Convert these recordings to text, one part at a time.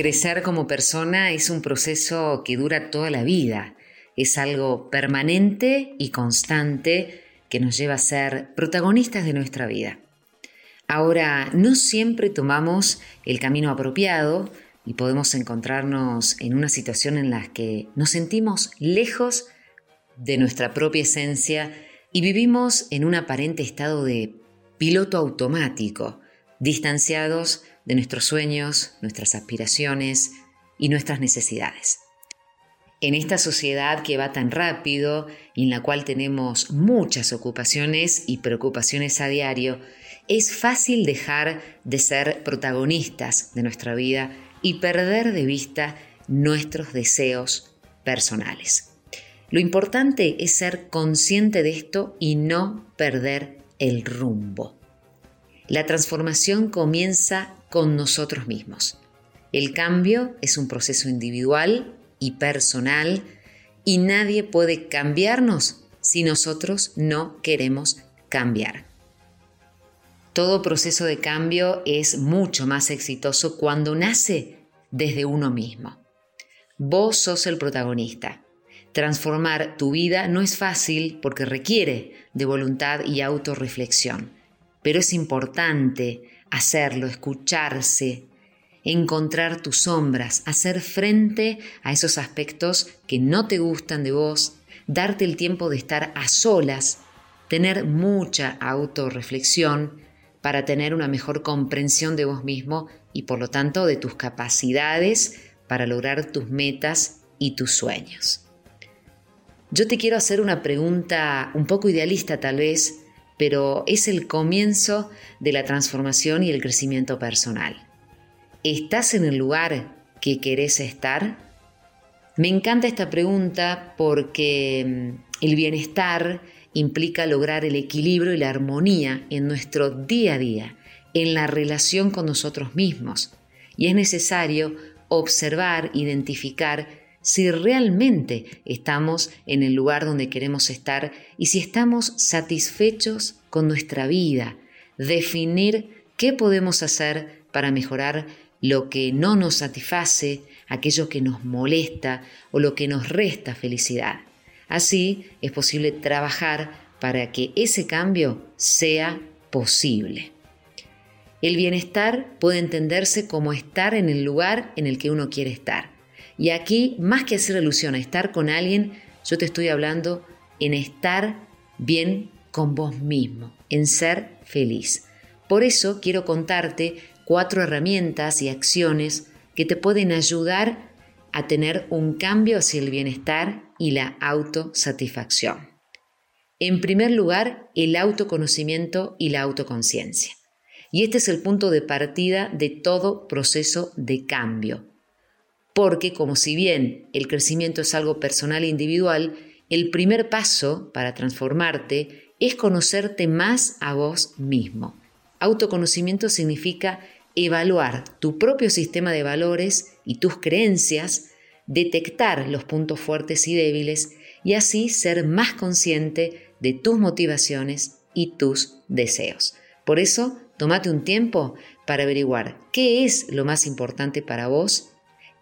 Crecer como persona es un proceso que dura toda la vida, es algo permanente y constante que nos lleva a ser protagonistas de nuestra vida. Ahora, no siempre tomamos el camino apropiado y podemos encontrarnos en una situación en la que nos sentimos lejos de nuestra propia esencia y vivimos en un aparente estado de piloto automático, distanciados de nuestros sueños, nuestras aspiraciones y nuestras necesidades. En esta sociedad que va tan rápido y en la cual tenemos muchas ocupaciones y preocupaciones a diario, es fácil dejar de ser protagonistas de nuestra vida y perder de vista nuestros deseos personales. Lo importante es ser consciente de esto y no perder el rumbo. La transformación comienza con nosotros mismos. El cambio es un proceso individual y personal y nadie puede cambiarnos si nosotros no queremos cambiar. Todo proceso de cambio es mucho más exitoso cuando nace desde uno mismo. Vos sos el protagonista. Transformar tu vida no es fácil porque requiere de voluntad y autorreflexión, pero es importante hacerlo, escucharse, encontrar tus sombras, hacer frente a esos aspectos que no te gustan de vos, darte el tiempo de estar a solas, tener mucha autorreflexión para tener una mejor comprensión de vos mismo y por lo tanto de tus capacidades para lograr tus metas y tus sueños. Yo te quiero hacer una pregunta un poco idealista tal vez, pero es el comienzo de la transformación y el crecimiento personal. ¿Estás en el lugar que querés estar? Me encanta esta pregunta porque mm, el bienestar implica lograr el equilibrio y la armonía en nuestro día a día, en la relación con nosotros mismos. Y es necesario observar, identificar si realmente estamos en el lugar donde queremos estar y si estamos satisfechos con nuestra vida, definir qué podemos hacer para mejorar lo que no nos satisface, aquello que nos molesta o lo que nos resta felicidad. Así es posible trabajar para que ese cambio sea posible. El bienestar puede entenderse como estar en el lugar en el que uno quiere estar y aquí, más que hacer alusión a estar con alguien, yo te estoy hablando en estar bien con vos mismo, en ser feliz. Por eso quiero contarte cuatro herramientas y acciones que te pueden ayudar a tener un cambio hacia el bienestar y la autosatisfacción. En primer lugar, el autoconocimiento y la autoconciencia. Y este es el punto de partida de todo proceso de cambio porque como si bien el crecimiento es algo personal e individual, el primer paso para transformarte es conocerte más a vos mismo. Autoconocimiento significa evaluar tu propio sistema de valores y tus creencias, detectar los puntos fuertes y débiles y así ser más consciente de tus motivaciones y tus deseos. Por eso, tómate un tiempo para averiguar qué es lo más importante para vos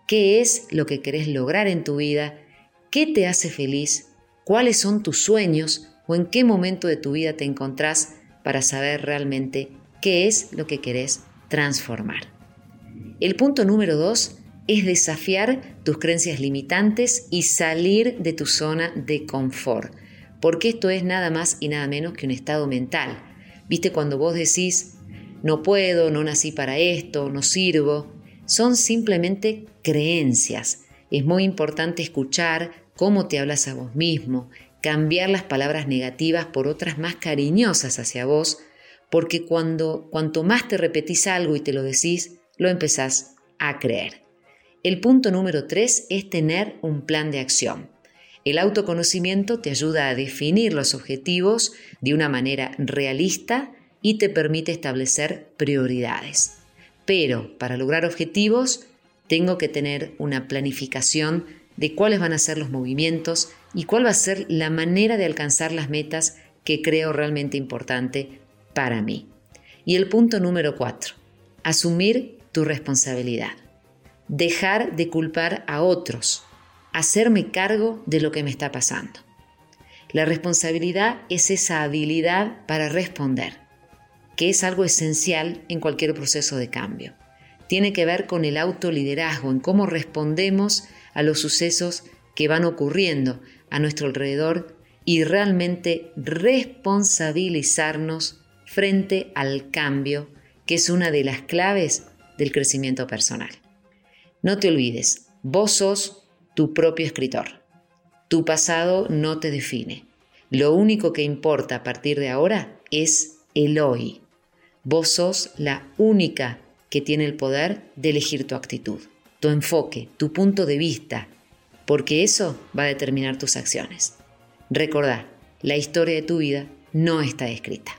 qué es lo que querés lograr en tu vida, qué te hace feliz, cuáles son tus sueños o en qué momento de tu vida te encontrás para saber realmente qué es lo que querés transformar. El punto número dos es desafiar tus creencias limitantes y salir de tu zona de confort, porque esto es nada más y nada menos que un estado mental. ¿Viste cuando vos decís, no puedo, no nací para esto, no sirvo? Son simplemente creencias. Es muy importante escuchar cómo te hablas a vos mismo, cambiar las palabras negativas por otras más cariñosas hacia vos, porque cuando cuanto más te repetís algo y te lo decís, lo empezás a creer. El punto número tres es tener un plan de acción. El autoconocimiento te ayuda a definir los objetivos de una manera realista y te permite establecer prioridades. Pero para lograr objetivos tengo que tener una planificación de cuáles van a ser los movimientos y cuál va a ser la manera de alcanzar las metas que creo realmente importante para mí. Y el punto número cuatro, asumir tu responsabilidad. dejar de culpar a otros, hacerme cargo de lo que me está pasando. La responsabilidad es esa habilidad para responder, que es algo esencial en cualquier proceso de cambio. Tiene que ver con el autoliderazgo, en cómo respondemos a los sucesos que van ocurriendo a nuestro alrededor y realmente responsabilizarnos frente al cambio, que es una de las claves del crecimiento personal. No te olvides, vos sos tu propio escritor. Tu pasado no te define. Lo único que importa a partir de ahora es el hoy. Vos sos la única que tiene el poder de elegir tu actitud, tu enfoque, tu punto de vista, porque eso va a determinar tus acciones. Recordá, la historia de tu vida no está escrita.